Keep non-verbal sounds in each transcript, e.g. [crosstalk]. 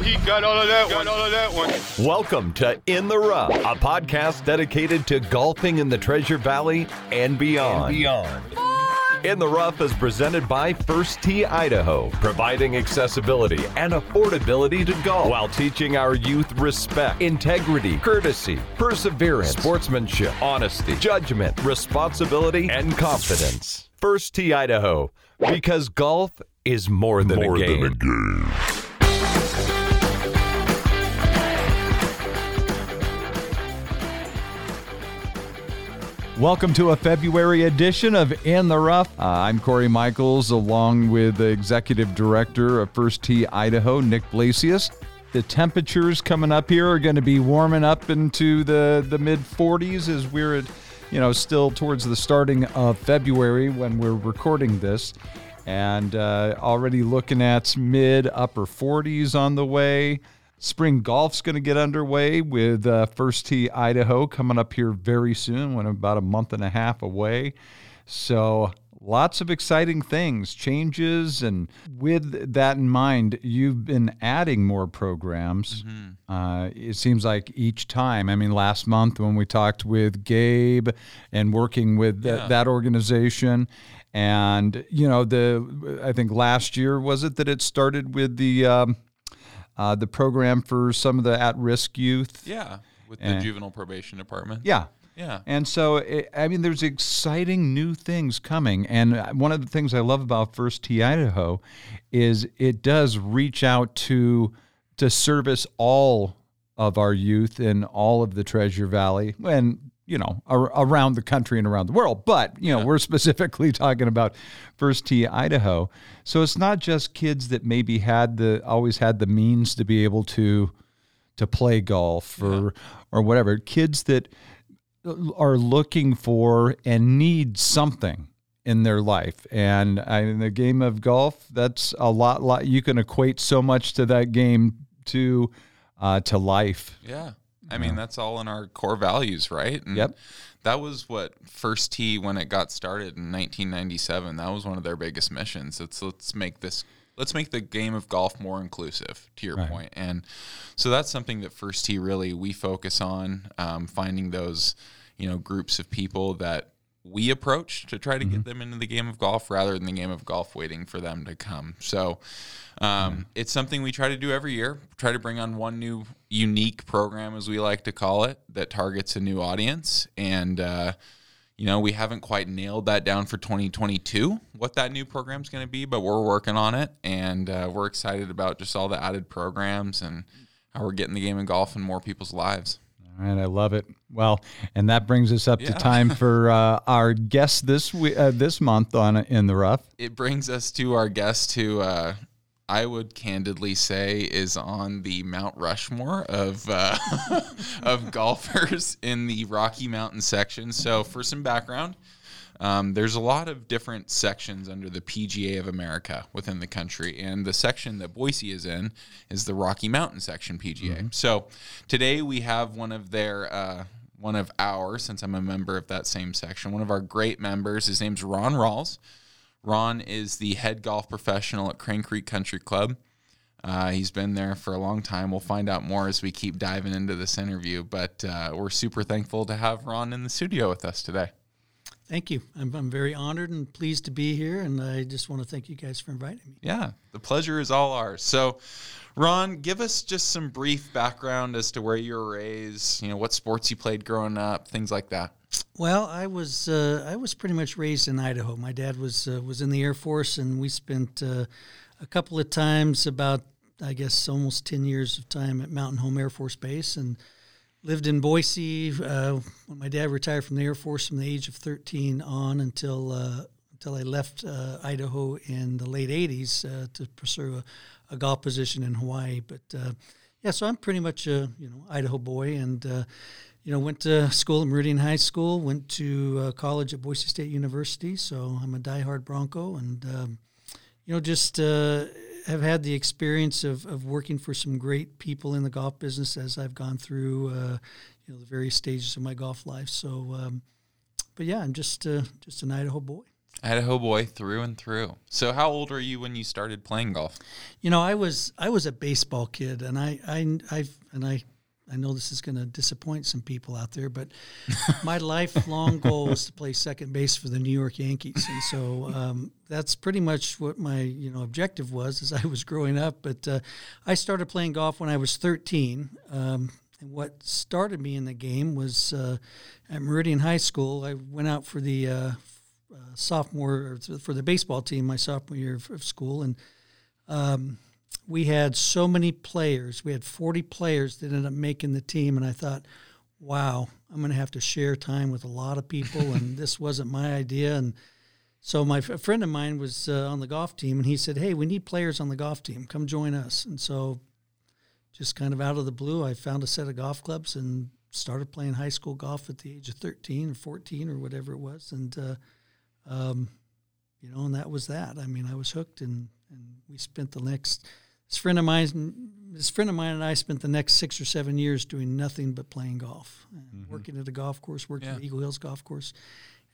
know he got all of that got all of that one. Welcome to In the Rough, a podcast dedicated to golfing in the Treasure Valley and beyond. And beyond. In the Rough is presented by First Tee Idaho, providing accessibility and affordability to golf while teaching our youth respect, integrity, courtesy, perseverance, sportsmanship, honesty, judgment, responsibility, and confidence. First Tee Idaho, because golf is more than More a game. than a game. Welcome to a February edition of In the Rough. Uh, I'm Corey Michaels, along with the executive director of First Tee Idaho, Nick Blasius. The temperatures coming up here are going to be warming up into the, the mid 40s as we're at, you know, still towards the starting of February when we're recording this. And uh, already looking at mid upper 40s on the way. Spring golf's going to get underway with uh, First Tee Idaho coming up here very soon, when about a month and a half away. So lots of exciting things, changes, and with that in mind, you've been adding more programs. Uh, it seems like each time. I mean, last month when we talked with Gabe and working with th- that organization. And you know the, I think last year was it that it started with the um, uh, the program for some of the at-risk youth. Yeah, with the Eh. juvenile probation department. Yeah. Yeah. And so, it, I mean, there's exciting new things coming. And one of the things I love about First Tee Idaho is it does reach out to to service all of our youth in all of the Treasure Valley and you know ar- around the country and around the world. But you know, we're [laughs] specifically talking about First Tee Idaho. So it's not just kids that maybe had the always had the means to be able to to play golf or or whatever. Kids that are looking for and need something in their life. And I, in the game of golf, that's a lot, lot. You can equate so much to that game to uh, to life. Yeah. I mean, that's all in our core values, right? And Yep. That was what First Tee when it got started in 1997. That was one of their biggest missions. It's let's make this let's make the game of golf more inclusive. To your point. and so that's something that First Tee really we focus on um, finding those you know groups of people that we approach to try to get them into the game of golf rather than the game of golf waiting for them to come. So um, it's something we try to do every year. Try to bring on one new unique program, as we like to call it, that targets a new audience. And uh, you know, we haven't quite nailed that down for 2022, what that new program's going to be, but we're working on it, and uh, we're excited about just all the added programs and how we're getting the game of golf in more people's lives. All right, I love it. Well, and that brings us up to time for [laughs] uh, our guest this we- uh, this month on in the rough. it brings us to our guest who uh, I would candidly say is on the Mount Rushmore of uh, [laughs] of golfers in the Rocky Mountain section. So, for some background, um, there's a lot of different sections under the PGA of America within the country, and the section that Boise is in is the Rocky Mountain section PGA. So, today we have one of their uh, one of our, since I'm a member of that same section, one of our great members. His name's Ron Rawls. Ron is the head golf professional at Crane Creek Country Club. Uh, he's been there for a long time. We'll find out more as we keep diving into this interview, but uh, we're super thankful to have Ron in the studio with us today. Thank you. I'm, I'm very honored and pleased to be here, and I just want to thank you guys for inviting me. Yeah, the pleasure is all ours. So, Ron, give us just some brief background as to where you were raised, you know, what sports you played growing up, things like that. Well, I was uh, I was pretty much raised in Idaho. My dad was uh, was in the Air Force, and we spent uh, a couple of times, about I guess almost ten years of time at Mountain Home Air Force Base, and lived in Boise. Uh, when my dad retired from the Air Force from the age of thirteen on until uh, until I left uh, Idaho in the late '80s uh, to pursue a, a golf position in Hawaii. But uh, yeah, so I'm pretty much a you know Idaho boy, and uh, you know went to school at Meridian High School, went to college at Boise State University. So I'm a diehard Bronco, and um, you know just have had the experience of, of working for some great people in the golf business as I've gone through uh, you know the various stages of my golf life. So, um, but yeah, I'm just uh, just an Idaho boy. Idaho boy through and through. So, how old were you when you started playing golf? You know, I was I was a baseball kid, and I I I and I I know this is going to disappoint some people out there, but [laughs] my lifelong goal was to play second base for the New York Yankees, and so um, that's pretty much what my you know objective was as I was growing up. But uh, I started playing golf when I was 13. Um, and what started me in the game was uh, at Meridian High School. I went out for the uh, uh, sophomore for the baseball team my sophomore year of, of school, and um, we had so many players. We had 40 players that ended up making the team, and I thought, wow, I'm going to have to share time with a lot of people, and [laughs] this wasn't my idea. And so my a friend of mine was uh, on the golf team, and he said, "Hey, we need players on the golf team. Come join us." And so, just kind of out of the blue, I found a set of golf clubs and started playing high school golf at the age of 13 or 14 or whatever it was, and uh, um, you know, and that was that. I mean, I was hooked, and and we spent the next. This friend of mine, this friend of mine, and I spent the next six or seven years doing nothing but playing golf, mm-hmm. working at a golf course, working yeah. at Eagle Hills Golf Course.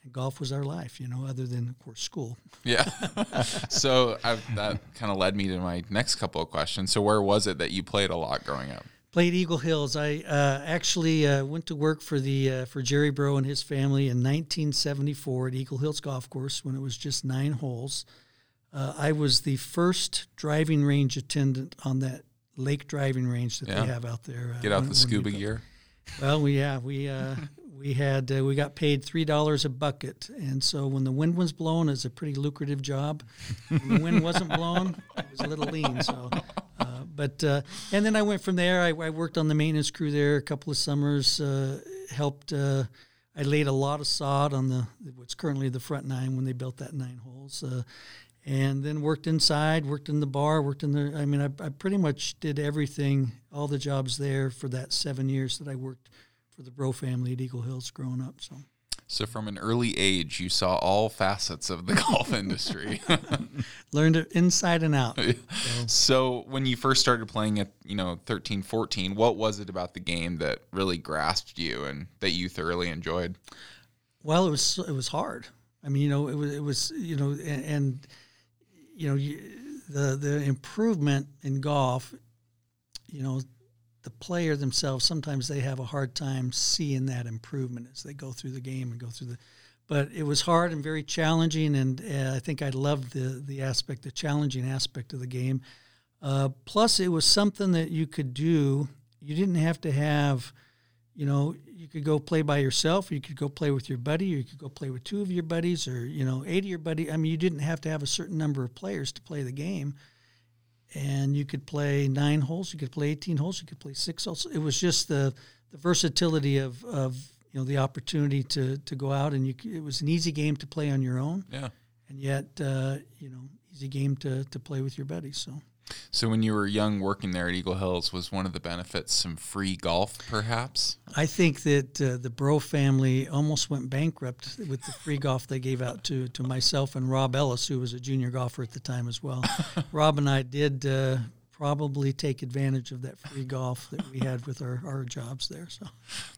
And golf was our life, you know, other than of course school. Yeah. [laughs] so I've, that kind of led me to my next couple of questions. So where was it that you played a lot growing up? played Eagle Hills. I uh, actually uh, went to work for the uh, for Jerry Bro and his family in 1974 at Eagle Hills Golf Course when it was just nine holes. Uh, I was the first driving range attendant on that lake driving range that yeah. they have out there. Uh, Get out when, the scuba gear. Well, we yeah we uh, [laughs] we had we got paid three dollars a bucket, and so when the wind was blowing, it's a pretty lucrative job. When the wind wasn't blowing, it was a little lean. So but uh, and then I went from there. I, I, worked on the maintenance crew there a couple of summers. Uh, helped. Uh, I laid a lot of sod on the what's currently the front nine when they built that nine holes. Uh, and then worked inside, worked in the bar, worked in the. I mean, I, I pretty much did everything, all the jobs there for that seven years that I worked for the Bro family at Eagle Hills growing up. So. So from an early age, you saw all facets of the [laughs] golf industry. [laughs] Learned it inside and out. So. so when you first started playing at, you know, 13, 14, what was it about the game that really grasped you and that you thoroughly enjoyed? Well, it was it was hard. I mean, you know, it was it was, you know, and, and you know, the the improvement in golf, you know, the player themselves sometimes they have a hard time seeing that improvement as they go through the game and go through the but it was hard and very challenging and uh, i think i loved the the aspect the challenging aspect of the game. Uh, plus it was something that you could do. You didn't have to have you know you could go play by yourself or you could go play with your buddy or you could go play with two of your buddies or you know eight of your buddy i mean you didn't have to have a certain number of players to play the game and you could play nine holes, you could play 18 holes, you could play six holes. It was just the, the versatility of, of you know the opportunity to, to go out and you it was an easy game to play on your own. Yeah. And yet uh, you know easy game to, to play with your buddies. So. So when you were young working there at Eagle Hills, was one of the benefits some free golf, perhaps? I think that uh, the Bro family almost went bankrupt with the free golf they gave out to to myself and Rob Ellis, who was a junior golfer at the time as well. [laughs] Rob and I did uh, probably take advantage of that free golf that we had with our, our jobs there. So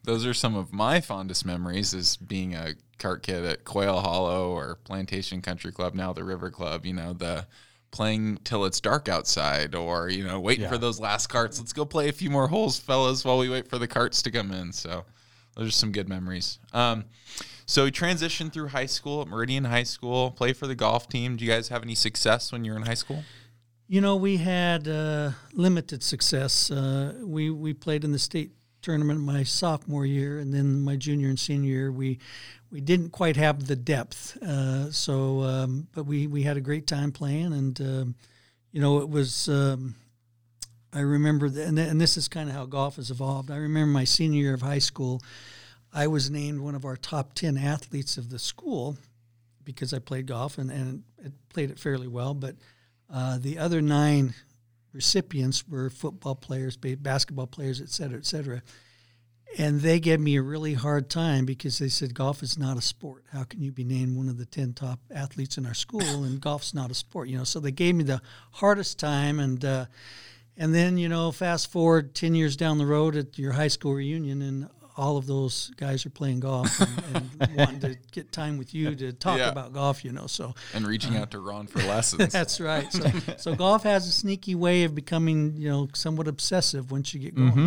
those are some of my fondest memories as being a cart kid at Quail Hollow or Plantation Country Club, now the River Club. You know the playing till it's dark outside or you know waiting yeah. for those last carts. Let's go play a few more holes fellas while we wait for the carts to come in. So those are some good memories. Um, so we transitioned through high school at meridian high school. Play for the golf team. Do you guys have any success when you were in high school? You know we had uh, limited success. Uh, we we played in the state tournament my sophomore year and then my junior and senior year we we didn't quite have the depth. Uh, so, um, but we we had a great time playing, and um, you know, it was. Um, I remember, the, and, and this is kind of how golf has evolved. I remember my senior year of high school, I was named one of our top ten athletes of the school because I played golf and and played it fairly well. But uh, the other nine recipients were football players, basketball players, et cetera, et cetera and they gave me a really hard time because they said golf is not a sport. How can you be named one of the ten top athletes in our school and [laughs] golf's not a sport? You know, so they gave me the hardest time, and uh, and then you know, fast forward ten years down the road at your high school reunion, and all of those guys are playing golf and, and [laughs] wanting to get time with you to talk Yeah. about golf. You know, so And reaching out to Ron for lessons. [laughs] that's right. So, so golf has a sneaky way of becoming, you know, somewhat obsessive once you get going,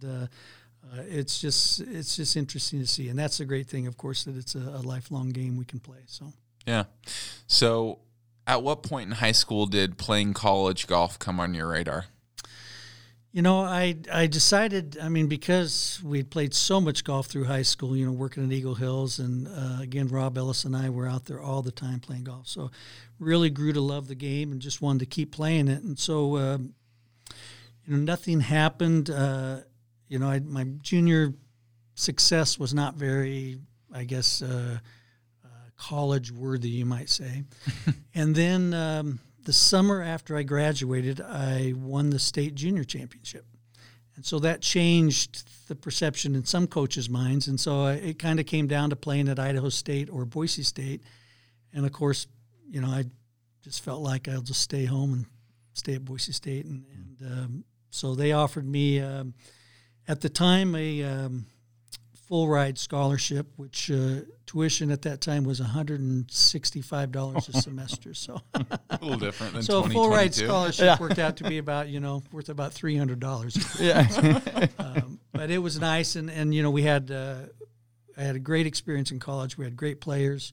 and uh, uh, it's just it's just interesting to see. And that's the great thing, of course, that it's a, a lifelong game we can play. So. Yeah. So, at what point in high school did playing college golf come on your radar? You know, I I decided. I mean, because we played so much golf through high school. You know, working at Eagle Hills, and uh, again, Rob Ellis and I were out there all the time playing golf. So, really grew to love the game and just wanted to keep playing it. And so, uh, you know, nothing happened. Uh, you know, I, my junior success was not very, I guess, uh, uh, college worthy, you might say. [laughs] and then. Um, the summer after I graduated, I won the state junior championship. And so that changed the perception in some coaches' minds. And so I, it kind of came down to playing at Idaho State or Boise State. And of course, you know, I just felt like I'll just stay home and stay at Boise State. And, and um, so they offered me, um, at the time, a um, full ride scholarship, which uh, tuition at that time was $165 a [laughs] semester. So. A little different than So a full ride 2022. scholarship worked out to be about you know worth about three hundred dollars. Yeah. [laughs] um, but it was nice, and and you know we had uh, I had a great experience in college. We had great players.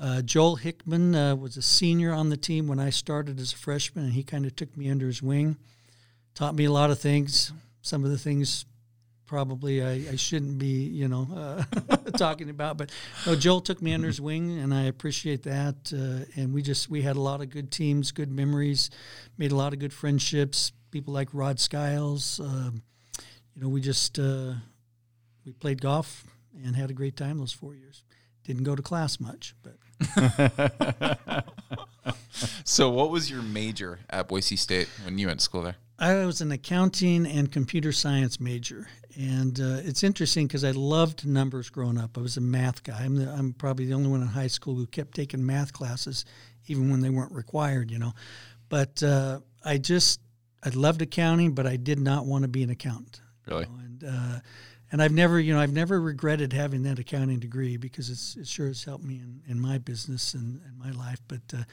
Uh, Joel Hickman uh, was a senior on the team when I started as a freshman, and he kind of took me under his wing, taught me a lot of things. Some of the things probably I, I shouldn't be, you know, uh, [laughs] talking about. But no, Joel took me under his wing, and I appreciate that. Uh, and we just we had a lot of good teams, good memories, made a lot of good friendships. People like Rod Skiles. Um, you know, we just uh, we played golf and had a great time those four years. Didn't go to class much, but [laughs] So, what was your major at Boise State when you went to school there? I was an accounting and computer science major, and uh, it's interesting because I loved numbers growing up. I was a math guy. I'm, the, I'm probably the only one in high school who kept taking math classes, even when they weren't required, you know. But uh, I just I loved accounting, but I did not want to be an accountant. Really? you know, and uh, and I've never, you know, I've never regretted having that accounting degree because it's it sure has helped me in, in my business and, and my life. But uh,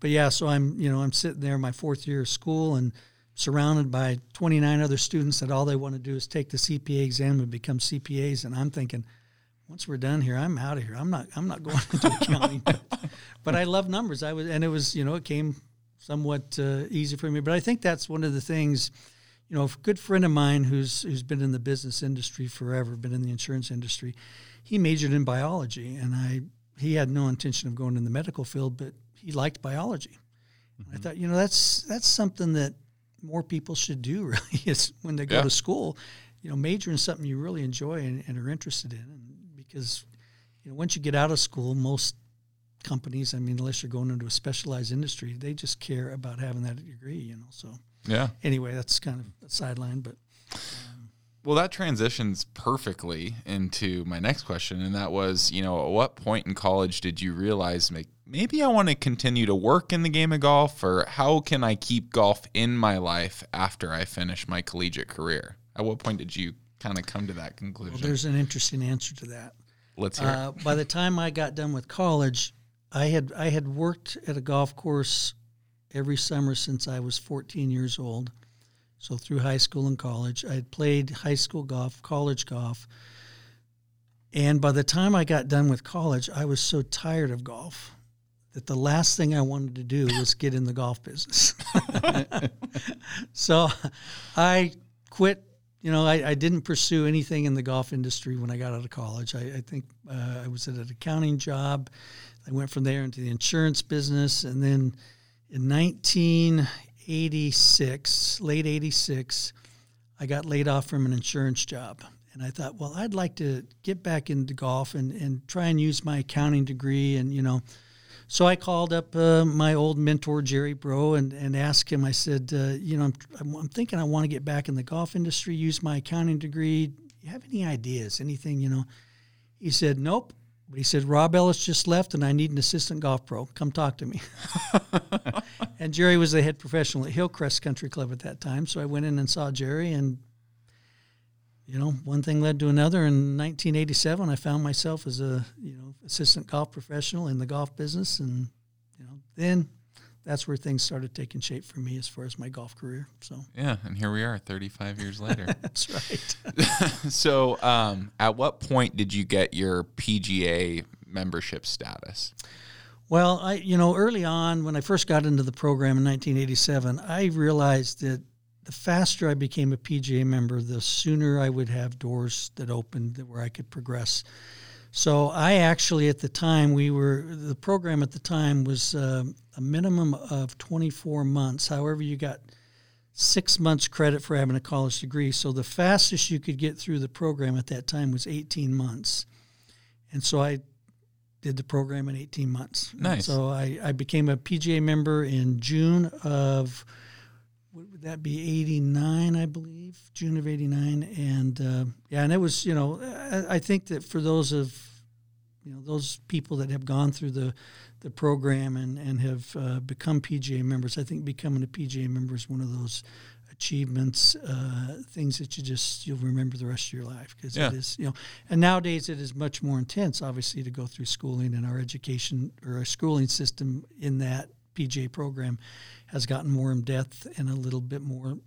but yeah, so I'm you know I'm sitting there my fourth year of school and surrounded by 29 other students that all they want to do is take the CPA exam and become CPAs, and I'm thinking. Once we're done here, I'm out of here. I'm not. I'm not going [laughs] into accounting, but, I love numbers. I was, and it was, you know, it came somewhat uh, easy for me. But I think that's one of the things you know, a good friend of mine who's who's been in the business industry forever, been in the insurance industry, he majored in biology, and I he had no intention of going in the medical field, but he liked biology. I thought, you know, that's that's something that more people should do. [laughs] Really, is when they go Yeah. to school, you know, major in something you really enjoy and, and are interested in, and because you know, once you get out of school, most companies, I mean, unless you're going into a specialized industry, they just care about having that degree, you know. So Yeah. anyway, that's kind of a sideline, but Well, that transitions perfectly into my next question, and that was, you know, at what point in college did you realize, maybe I want to continue to work in the game of golf, or how can I keep golf in my life after I finish my collegiate career? At what point did you kind of come to that well, conclusion? there's an interesting answer to that. Let's hear. Uh, by the time I got done with college, I had I had worked at a golf course every summer since I was 14 years old. So through high school and college, I had played high school golf, college golf, and by the time I got done with college, I was so tired of golf that the last thing I wanted to do was get in the golf business. [laughs] so I quit. You know, I, I didn't pursue anything in the golf industry when I got out of college. I, I think uh, I was at an accounting job. I went from there into the insurance business, and then in 1986, late 86, I got laid off from an insurance job. And I thought, well, I'd like to get back into golf and, and try and use my accounting degree. And, you know, so I called up uh, my old mentor, Jerry Bro, and, and asked him, I said, uh, you know, I'm, I'm, thinking I want to get back in the golf industry, use my accounting degree. You have any ideas, anything, you know? He said, nope. But he said, Rob Ellis just left and I need an assistant golf pro. Come talk to me. [laughs] and Jerry was the head professional at Hillcrest Country Club at that time. So I went in and saw Jerry and you know, one thing led to another. In 1987, I found myself as a you know assistant golf professional in the golf business, and you know, then that's where things started taking shape for me as far as my golf career. So yeah, and here we are, 35 years later. [laughs] that's right. [laughs] so, um, at what point did you get your PGA membership status? Well, I you know early on when I first got into the program in 1987, I realized that the faster I became a PGA member, the sooner I would have doors that opened where I could progress. So I actually, at the time, we were the program at the time was uh, a minimum of 24 months. However, you got six months credit for having a college degree. So the fastest you could get through the program at that time was 18 months. And so I did the program in 18 months. Nice. so I, I became a PGA member in June of would that be 89 i believe june of 89 and uh, yeah and it was you know I, I, think that for those of you know those people that have gone through the the program and and have uh, become pga members i think becoming a pga member is one of those achievements uh, things that you just you'll remember the rest of your life because yeah. it is you know and nowadays it is much more intense obviously to go through schooling and our education or our schooling system in that pga program has gotten more in depth and a little bit more,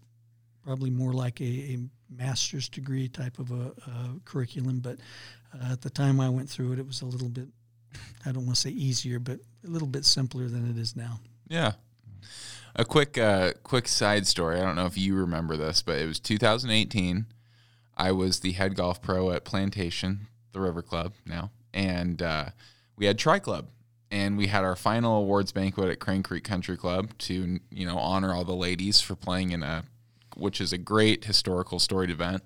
probably more like a, a master's degree type of a, a curriculum. But uh, at the time I went through it, it was a little bit, I don't want to say easier, but a little bit simpler than it is now. Yeah. A quick, uh, quick side story. I don't know if you remember this, but it was 2018. I was the head golf pro at Plantation, the River Club now, and uh, we had Tri Club and we had our final awards banquet at Crane Creek Country Club to you know honor all the ladies for playing in a which is a great historical storied event.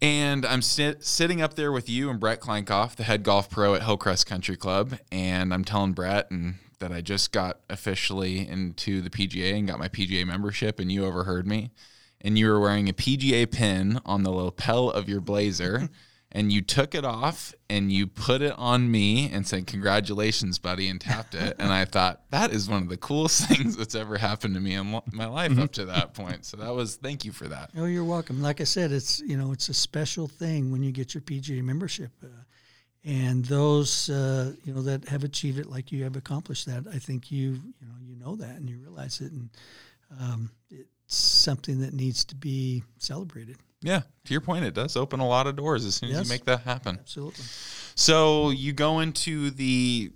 And I'm sit, sitting up there with you and Brett Kleinkoff, the head golf pro at Hillcrest Country Club, and I'm telling Brett and that I just got officially into the PGA and got my PGA membership, and you overheard me, and you were wearing a PGA pin on the lapel of your blazer. [laughs] and you took it off and you put it on me and said congratulations buddy and tapped it. And i thought that is one of the coolest [laughs] things that's ever happened to me in my life mm-hmm. up to that point. So that was thank you for that. Oh you're welcome. Like i said it's you know it's a special thing when you get your pga membership uh, and those uh, you know that have achieved it like you have accomplished that i think you you know you know that and you realize it and um, it's something that needs to be celebrated yeah, to your point, it does open a lot of doors as soon as you make that happen. Absolutely. So you go into the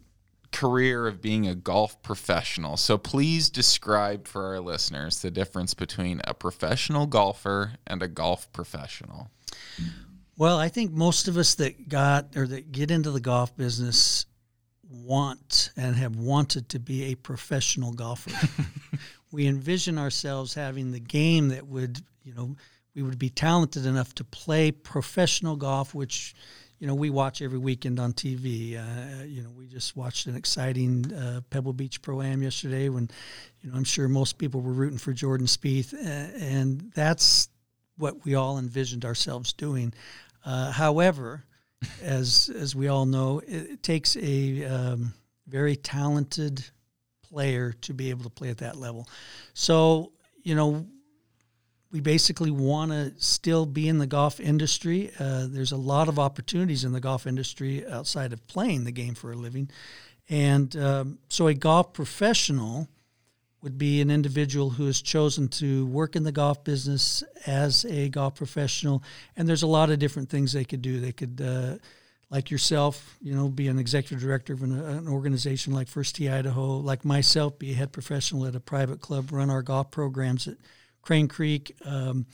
career of being a golf professional. So please describe for our listeners the difference between a professional golfer and a golf professional. Well, I think most of us that got or that get into the golf business want and have wanted to be a professional golfer. [laughs] we envision ourselves having the game that would, you know, we would be talented enough to play professional golf, which you know we watch every weekend on TV. Uh, you know, we just watched an exciting uh, Pebble Beach Pro Am yesterday when you know I'm sure most people were rooting for Jordan Spieth, and that's what we all envisioned ourselves doing. Uh, however, as as we all know, it, it takes a um, very talented player to be able to play at that level. So you know we basically want to still be in the golf industry. Uh, there's a lot of opportunities in the golf industry outside of playing the game for a living. And um, so a golf professional would be an individual who has chosen to work in the golf business as a golf professional. And there's a lot of different things they could do. They could, uh, like yourself, you know, be an executive director of an, an, organization like First Tee Idaho, like myself, be a head professional at a private club, run our golf programs at Crane Creek. Um,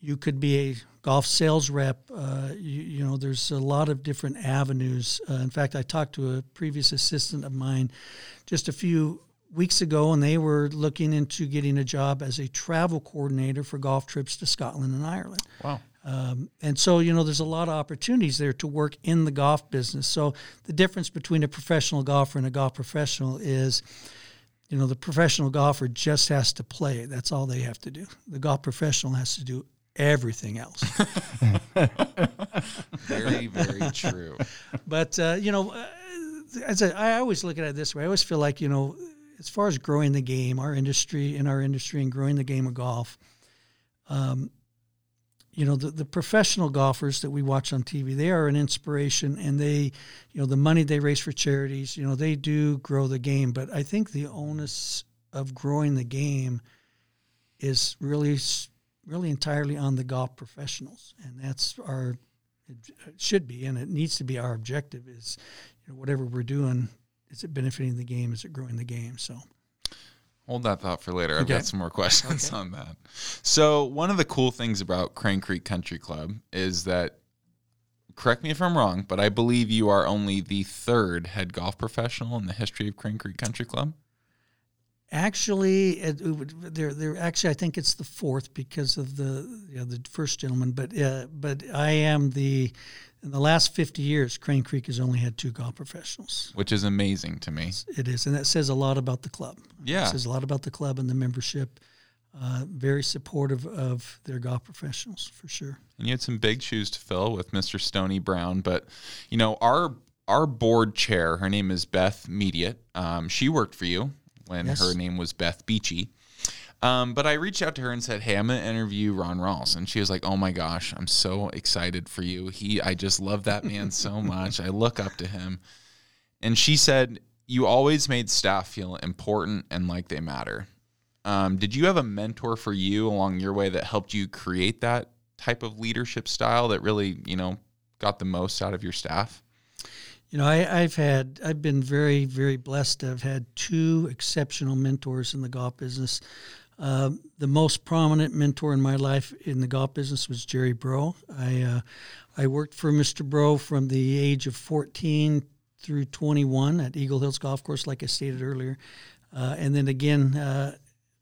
you could be a golf sales rep. Uh, you, you, know, there's a lot of different avenues. Uh, in fact, I talked to a previous assistant of mine just a few weeks ago, and they were looking into getting a job as a travel coordinator for golf trips to Scotland and Ireland. Wow. Um, and so, you know, there's a lot of opportunities there to work in the golf business. So, the difference between a professional golfer and a golf professional is you know, the professional golfer just has to play. That's all they have to do. The golf professional has to do everything else. [laughs] very, very true. But, uh, you know, uh, as a, I always look at it this way. I always feel like, you know, as far as growing the game, our industry, in our industry, and growing the game of golf, um, you know the, the professional golfers that we watch on TV they are an inspiration and they you know the money they raise for charities you know they do grow the game. But I think the onus of growing the game is really really entirely on the golf professionals. And that's our it should be and it needs to be our objective is you know whatever we're doing is it benefiting the game? Is it growing the game? So Hold that thought for later. I've Okay. got some more questions Okay. on that. So, one of the cool things about Crane Creek Country Club is that, correct me if I'm wrong, but I believe you are only the third head golf professional in the history of Crane Creek Country Club. Actually, it, it would, they're, they're actually I think it's the fourth because of the you know, the first gentleman. But uh, but I am the in the last fifty years, Crane Creek has only had two golf professionals. which is amazing to me. It is, and that says a lot about the club. Yeah. it says a lot about the club and the membership. Uh, very supportive of their golf professionals for sure. And you had some big shoes to fill with Mr. Stony Brown, but you know our our board chair, her name is Beth Mediate. Um, she worked for you when Yes. her name was Beth Beachy. Um, but I reached out to her and said, "Hey, I'm gonna interview Ron Rawls," and she was like, "Oh my gosh, I'm so excited for you. He, I just love that man so [laughs] much. I look up to him." And she said, "You always made staff feel important and like they matter." Um, did you have a mentor for you along your way that helped you create that type of leadership style that really, you know, got the most out of your staff? You know, I, I've had, I've been very, very blessed to have had two exceptional mentors in the golf business. Um, the most prominent mentor in my life in the golf business was Jerry Bro. I, uh, I worked for Mr. Bro from the age of 14 through 21 at Eagle Hills Golf Course, like I stated earlier. Uh, and then again, uh,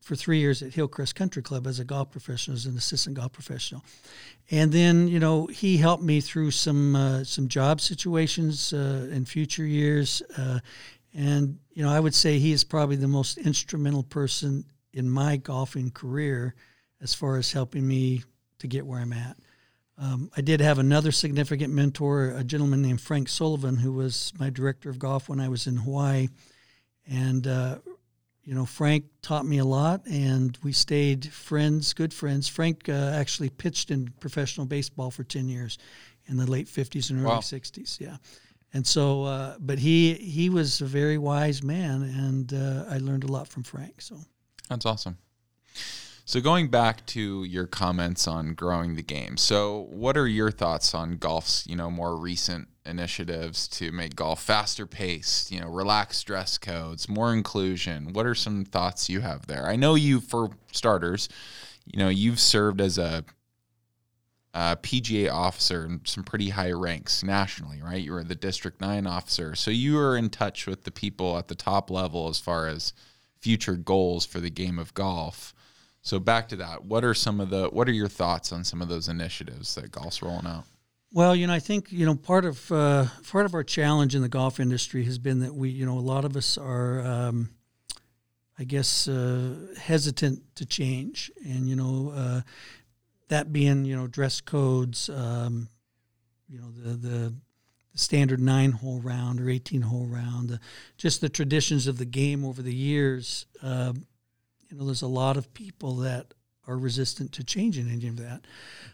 for three years at Hillcrest Country Club as a golf professional, as an assistant golf professional. And then, you know, he helped me through some uh, some job situations uh, in future years. Uh, and you know, I would say he is probably the most instrumental person in my golfing career as far as helping me to get where I'm at. Um, I did have another significant mentor, a gentleman named Frank Sullivan, who was my director of golf when I was in Hawaii. And uh, you know, Frank taught me a lot, and we stayed friends, good friends. Frank uh, actually pitched in professional baseball for ten years, in the late fifties and early Wow. sixties. Yeah, and so, uh, but he he was a very wise man, and uh, I learned a lot from Frank. So, That's awesome. So going back to your comments on growing the game. So what are your thoughts on golf's, you know, more recent initiatives to make golf faster paced, you know, relaxed dress codes, more inclusion? What are some thoughts you have there? I know you for starters, you know, you've served as a uh, PGA officer in some pretty high ranks nationally, right? You were the District 9 officer. So you were in touch with the people at the top level as far as future goals for the game of golf. So back to that. What are some of the what are your thoughts on some of those initiatives that golf's rolling out? Well, you know, I think you know part of uh, part of our challenge in the golf industry has been that we, you know, a lot of us are, um, I guess, uh, hesitant to change, and you know, uh, that being you know dress codes, um, you know, the the standard nine hole round or 18 hole round, just the traditions of the game over the years. Uh, you know, there's a lot of people that are resistant to changing any of that.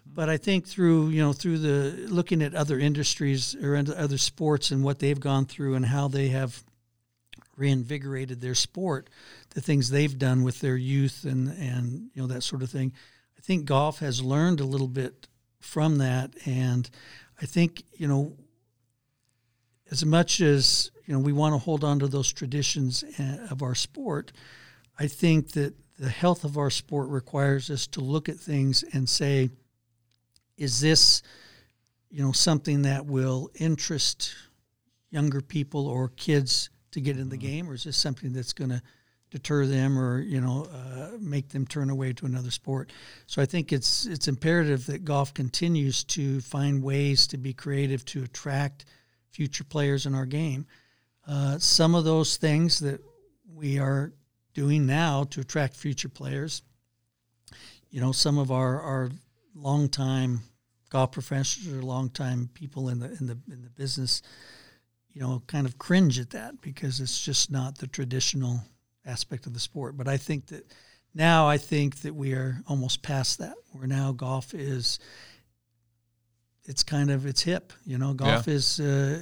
But I think through you know through the looking at other industries or other sports and what they've gone through and how they have reinvigorated their sport, the things they've done with their youth and and you know that sort of thing. I think golf has learned a little bit from that, and I think you know as much as you know we want to hold on to those traditions uh, of our sport, I think that the health of our sport requires us to look at things and say, is this, you know, something that will interest younger people or kids to get in the game, or is this something that's going to deter them or you know uh, make them turn away to another sport? So I think it's it's imperative that golf continues to find ways to be creative to attract future players in our game. Uh, some of those things that we are doing now to attract future players. You know, some of our our longtime golf professionals or longtime people in the in the in the business, you know, kind of cringe at that because it's just not the traditional aspect of the sport. But I think that now I think that we are almost past that, where now golf is it's kind of it's hip you know golf Yeah. is uh,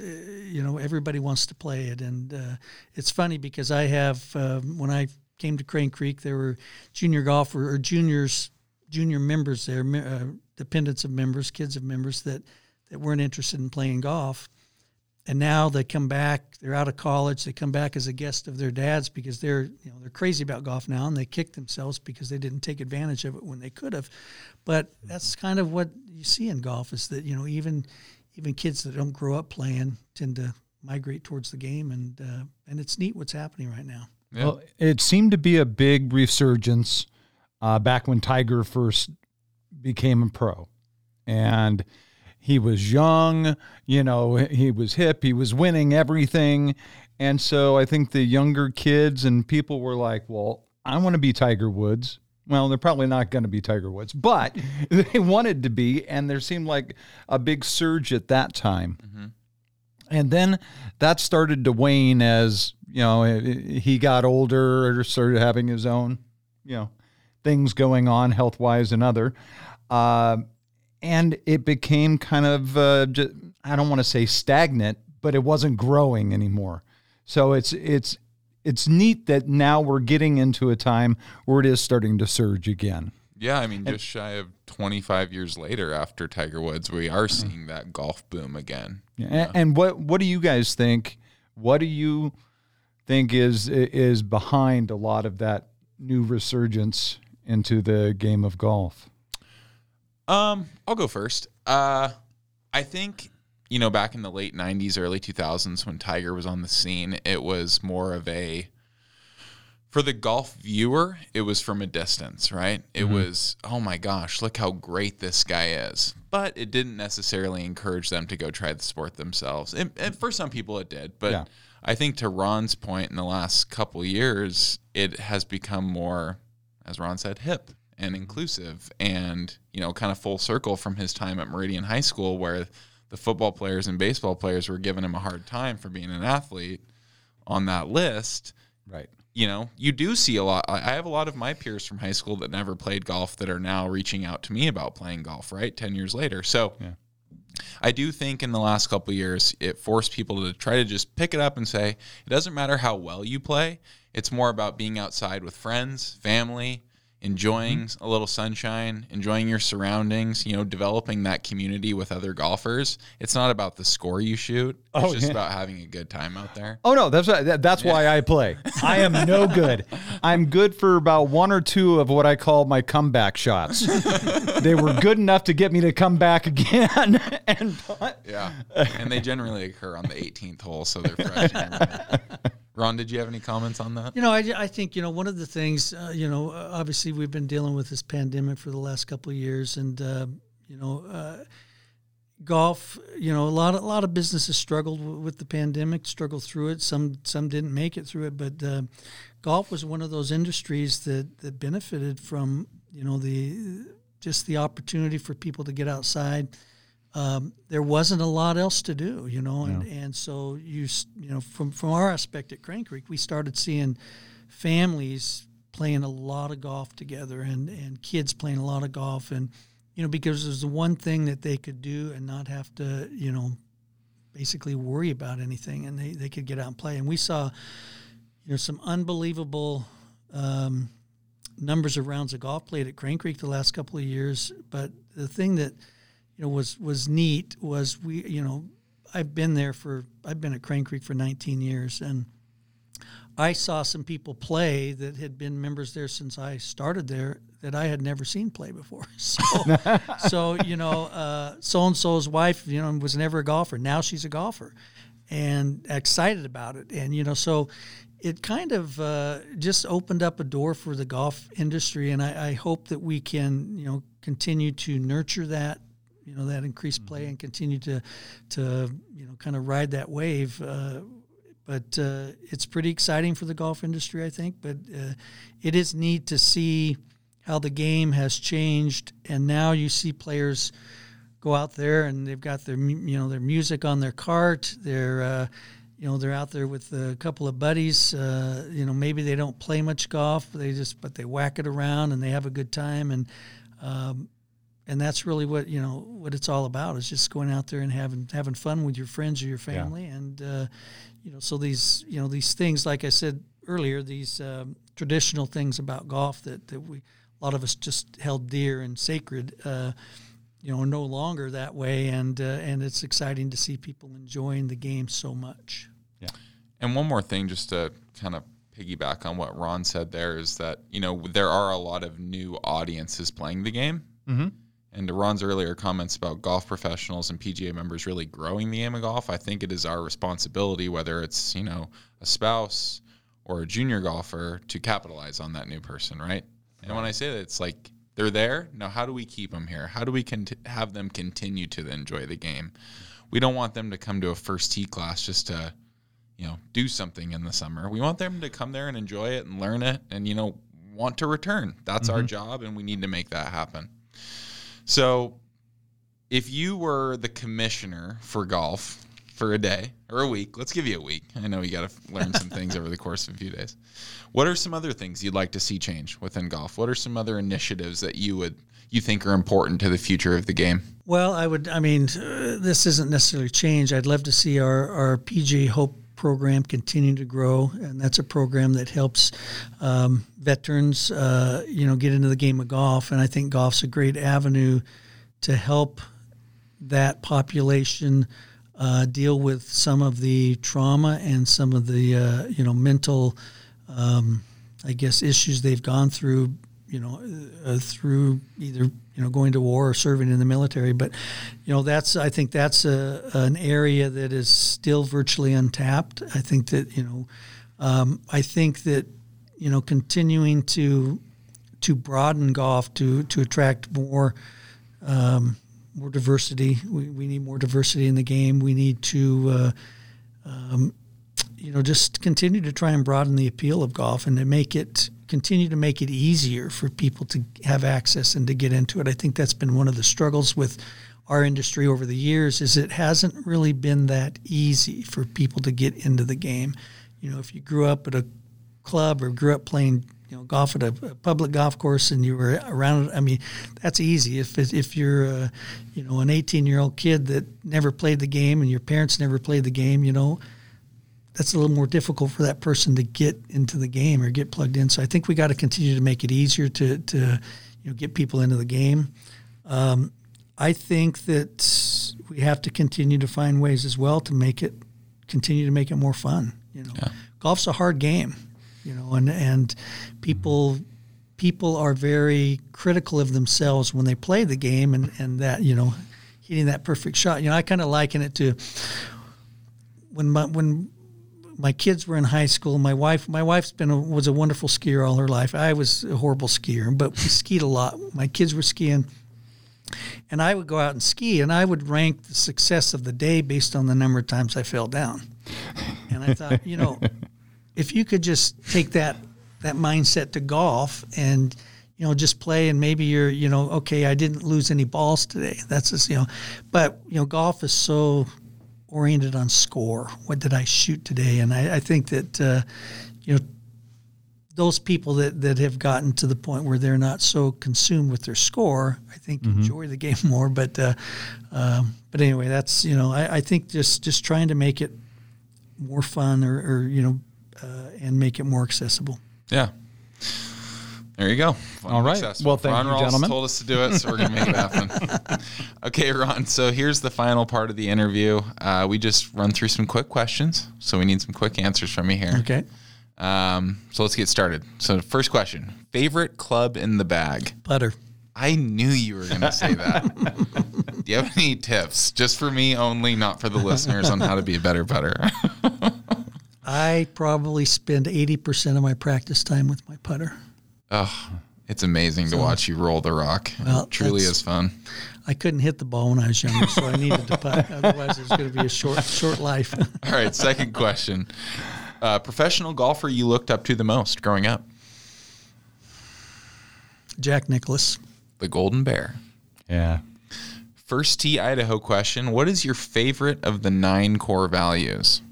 you know everybody wants to play it and uh, it's funny because i have um, when i came to crane creek there were junior golfer or juniors junior members there uh, dependents of members kids of members that that weren't interested in playing golf. And now they come back they're out of college they come back as a guest of their dads because they're you know they're crazy about golf now and they kick themselves because they didn't take advantage of it when they could have. But that's kind of what you see in golf is that you know even even kids that don't grow up playing tend to migrate towards the game and uh, and it's neat what's happening right now Yeah. Well, it seemed to be a big resurgence uh, back when Tiger first became a pro. And he was young, you know, he was hip, he was winning everything. And so I think the younger kids and people were like, well, I want to be Tiger Woods. Well, they're probably not going to be Tiger Woods, but [laughs] they wanted to be. And there seemed like a big surge at that time. And then that started to wane as, you know, he got older or started having his own, you know, things going on health wise and other. Uh, and it became kind of, uh, ju- I don't want to say stagnant, but it wasn't growing anymore. So it's, it's, it's neat that now we're getting into a time where it is starting to surge again. Yeah, I mean, just shy of 25 years later after Tiger Woods, we are seeing that golf boom again. Yeah. A- And what what do you guys think? What do you think is is behind a lot of that new resurgence into the game of golf? Um, I'll go first. Uh, I think you know back in the late '90s, early 2000s, when Tiger was on the scene, it was more of a for the golf viewer, it was from a distance, right? It mm-hmm. was, oh my gosh, look how great this guy is. But it didn't necessarily encourage them to go try the sport themselves. And, and for some people, it did. But Yeah. I think to Ron's point, in the last couple years, it has become more, as Ron said, hip and mm-hmm. inclusive, and you know, kind of full circle from his time at Meridian High School, where the football players and baseball players were giving him a hard time for being an athlete on that list Right. You know, you do see a lot. I have a lot of my peers from high school that never played golf that are now reaching out to me about playing golf, right? 10 years later. So Yeah. I do think in the last couple of years, it forced people to try to just pick it up and say, it doesn't matter how well you play. It's more about being outside with friends, family, enjoying Mm-hmm. a little sunshine, enjoying your surroundings, you know, developing that community with other golfers. It's not about the score you shoot. It's Oh, just yeah. about having a good time out there. Oh no, that's that- that's why I play. [laughs] I am no good. I'm good for about one or two of what I call my comeback shots. [laughs] they were good enough to get me to come back again [laughs] and putt. Yeah, and they generally occur on the 18th hole, so they're fresh. Ron, did you have any comments on that? You know, I, I think you know one of the things. Uh, you know, uh, obviously we've been dealing with this pandemic for the last couple of years, and uh, you know, uh, golf. You know, a lot a lot of businesses struggled w- with the pandemic, struggled through it. Some some didn't make it through it, but uh, golf was one of those industries that that benefited from you know the just the opportunity for people to get outside. Um, there wasn't a lot else to do, you know, and, and so you you know from from our aspect at Crane Creek, we started seeing families playing a lot of golf together and and kids playing a lot of golf. And you know because it was the one thing that they could do and not have to you know basically worry about anything and they, they could get out and play. And we saw you know some unbelievable um, numbers of rounds of golf played at Crane Creek the last couple of years. But the thing that you know was was neat was we you know I've been there for I've been at Crane Creek for 19 years and I saw some people play that had been members there since I started there that I had never seen play before. [laughs] So, [laughs] so you know, so and so's wife, you know, was never a golfer. Now she's a golfer, and excited about it. And you know, so it kind of uh, just opened up a door for the golf industry. And I, I hope that we can, you know, continue to nurture that you know that increased play and continue to to you know kind of ride that wave uh, but uh, it's pretty exciting for the golf industry I think but uh, it is neat to see how the game has changed and now you see players go out there and they've got their you know their music on their cart they're uh, you know they're out there with a couple of buddies uh, you know maybe they don't play much golf they just but they whack it around and they have a good time and um, and that's really what you know what it's all about is just going out there and having having fun with your friends or your family and uh, you know so these you know these things like I said earlier these um, traditional things about golf that that we a lot of us just held dear and sacred uh, you know are no longer that way and uh, and it's exciting to see people enjoying the game so much Yeah. And one more thing, just to kind of piggyback on what Ron said there, is that you know there are a lot of new audiences playing the game. Mm-hmm. And to Ron's earlier comments about golf professionals and PGA members really growing the game of golf, I think it is our responsibility, whether it's you know a spouse or a junior golfer, to capitalize on that new person, right? And when I say that, it's like they're there. Now, how do we keep them here? How do we cont- have them continue to enjoy the game? We don't want them to come to a first tee class just to you know, do something in the summer. We want them to come there and enjoy it and learn it and, you know, want to return. That's our mm-hmm. job and we need to make that happen. So, if you were the commissioner for golf for a day or a week, let's give you a week. I know you got to learn some [laughs] things over the course of a few days. What are some other things you'd like to see change within golf? What are some other initiatives that you would you think are important to the future of the game? Well, I would. I mean, uh, this isn't necessarily change. I'd love to see our our PGA Hope program continue to grow, and that's a program that helps um, veterans, uh, you know, get into the game of golf. And I think golf's a great avenue to help that population uh, deal with some of the trauma and some of the uh, you know mental, um, I guess, issues they've gone through. You know, uh, through either you know going to war or serving in the military. But you know, that's I think that's a, an area that is still virtually untapped. I think that you know, um, I think that you know continuing to to broaden golf to to attract more um, more diversity. We, we need more diversity in the game. We need to, uh, um, you know, just continue to try and broaden the appeal of golf and to make it continue to make it easier for people to have access and to get into it. I think that's been one of the struggles with our industry over the years is it hasn't really been that easy for people to get into the game. You know, if you grew up at a club or grew up playing you know golf at a, a public golf course and you were around I mean that's easy if if you're uh, you know an 18 year old kid that never played the game and your parents never played the game you know that's a little more difficult for that person to get into the game or get plugged in so I think we got to continue to make it easier to to you know get people into the game um, I think that we have to continue to find ways as well to make it continue to make it more fun you know Yeah. golf's a hard game you know, and and people people are very critical of themselves when they play the game, and and that you know, hitting that perfect shot. You know, I kind of liken it to when my when my kids were in high school. My wife my wife's been a, was a wonderful skier all her life. I was a horrible skier, but we skied a lot. My kids were skiing. And I would go out and ski, and I would rank the success of the day based on the number of times I fell down. And I thought, you know, [laughs] if you could just take that that mindset to golf and you know just play and maybe you're you know okay I didn't lose any balls today that's just you know but you know golf is so oriented on score what did I shoot today and I, I think that uh, you know those people that, that have gotten to the point where they're not so consumed with their score, I think enjoy the game [laughs] more. But uh, um, but anyway, that's you know I, I think just just trying to make it more fun or, or you know uh, and make it more accessible. Yeah. There you go. Fun All and accessible. Well, thank Ron you, Rawls gentlemen. told us to do it, so we're gonna make it happen. [laughs] okay, Ron. So here's the final part of the interview. Uh, we just run through some quick questions, so we need some quick answers from you here. Okay, Um, so let's get started. So first question: favorite club in the bag? putter. I knew you were gonna say that. [laughs] Do you have any tips, just for me only, not for the listeners, on how to be a better putter? [laughs] I probably spend eighty percent of my practice time with my putter. oh, it's amazing to watch you roll the rock. Well, it truly is fun. I couldn't hit the ball when I was younger, so I needed to putt. [laughs] Otherwise, it was going to be a short short life. [laughs] All right, second question. Uh, professional golfer you looked up to the most growing up? Jack Nicklaus. The Golden Bear. Yeah. First Tee Idaho question. What is your favorite of the nine core values?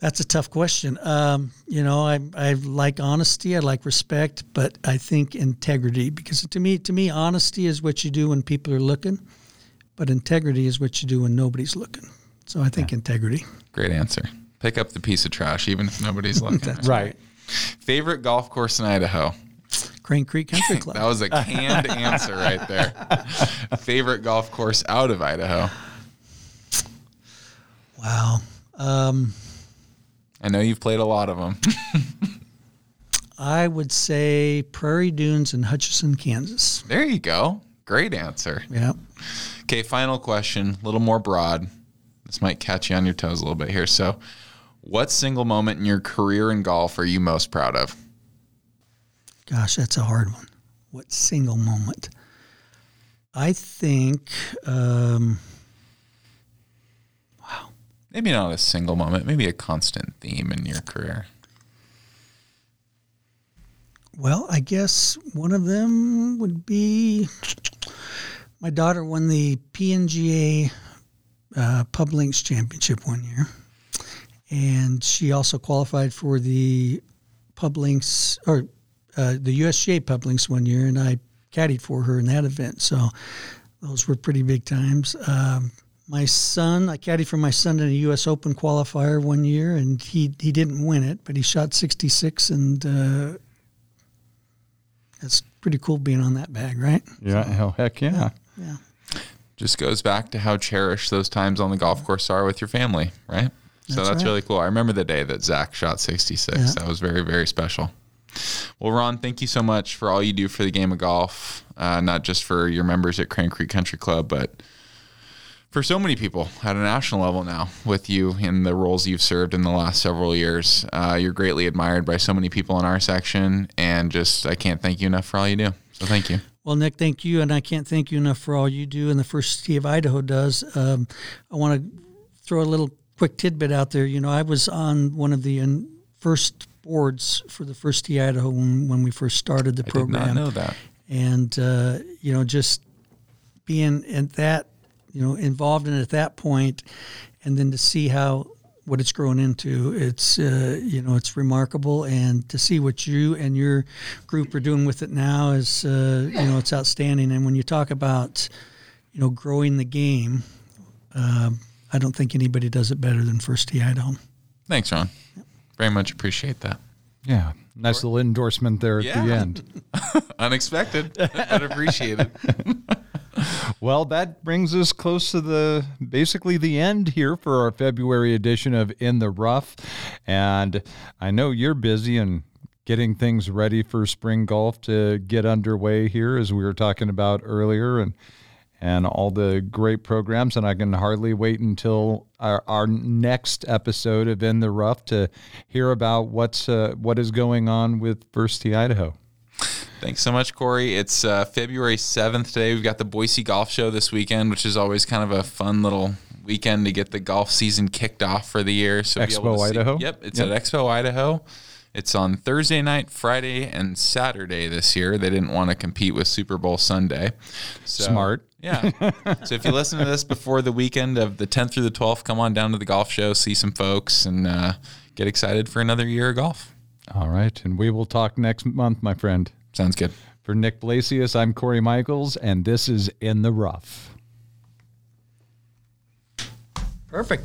That's a tough question. Um, you know, I, I like honesty, I like respect, but I think integrity because to me, to me, honesty is what you do when people are looking, but integrity is what you do when nobody's looking. So I think integrity. Great answer. Pick up the piece of trash even if nobody's [laughs] looking. Right. Favorite golf course in Idaho? Crane Creek Country [laughs] Club. That was a canned answer right there. [laughs] Favorite golf course out of Idaho? wow. Um, I know you've played a lot of them. [laughs] I would say Prairie Dunes in Hutchinson, Kansas. there you go. Great answer. Yeah. Okay, final question, a little more broad. This might catch you on your toes a little bit here. So, what single moment in your career in golf are you most proud of? Gosh, that's a hard one. What single moment? I think, um, Maybe not a single moment, maybe a constant theme in your career. well, I guess one of them would be my daughter won the PNGA uh, Pub Links Championship one year, and she also qualified for the Pub Links or uh, the USGA Pub Links one year, and I caddied for her in that event. So those were pretty big times. Um, my son, I caddied for my son in a U.S. Open qualifier one year, and he he didn't win it, but he shot 66, and uh, that's pretty cool being on that bag, right? Yeah. Hell, heck yeah. Yeah. Just goes back to how cherished those times on the golf course are with your family, right? so That's that's right. really cool. I remember the day that Zach shot 66. Yeah. That was very, very special. Well, Ron, thank you so much for all you do for the game of golf, uh, not just for your members at Crane Creek Country Club, but for so many people at a national level now with you in the roles you've served in the last several years. Uh, you're greatly admired by so many people in our section, and just I can't thank you enough for all you do. So thank you. Well, Nick, thank you, and I can't thank you enough for all you do, and the First Tee of Idaho does. Um, I want to throw a little quick tidbit out there. You know, I was on one of the um, first boards for the First Tee Idaho when, when we first started the I did program. not know that. and uh, you know just being at that you know involved in it at that point and then to see how what it's grown into it's uh, you know it's remarkable and to see what you and your group are doing with it now is uh, you know it's outstanding and when you talk about you know growing the game um, I don't think anybody does it better than First Tee Idaho. Thanks, Ron. Very much appreciate that. Yeah. Nice little endorsement there at the end. [laughs] Unexpected, but appreciated. [laughs] Well, that brings us close to the basically the end here for our February edition of In the Rough. And I know you're busy and getting things ready for spring golf to get underway here as we were talking about earlier and and all the great programs and I can hardly wait until our, our next episode of In the Rough to hear about what's uh, what is going on with First Tee Idaho. Thanks so much, Corey. It's uh, February 7th today. We've got the Boise Golf Show this weekend, which is always kind of a fun little weekend to get the golf season kicked off for the year. So Expo to see- Idaho? Yep, it's Yep. at Expo Idaho. It's on Thursday night, Friday, and Saturday this year. They didn't want to compete with Super Bowl Sunday. So, Smart. Yeah. [laughs] so if you listen to this before the weekend of the 10th through the 12th, come on down to the golf show, see some folks, and uh, get excited for another year of golf. All right, and we will talk next month, my friend. Sounds good. For Nick Blasius, I'm Corey Michaels, and this is In the Rough. Perfect.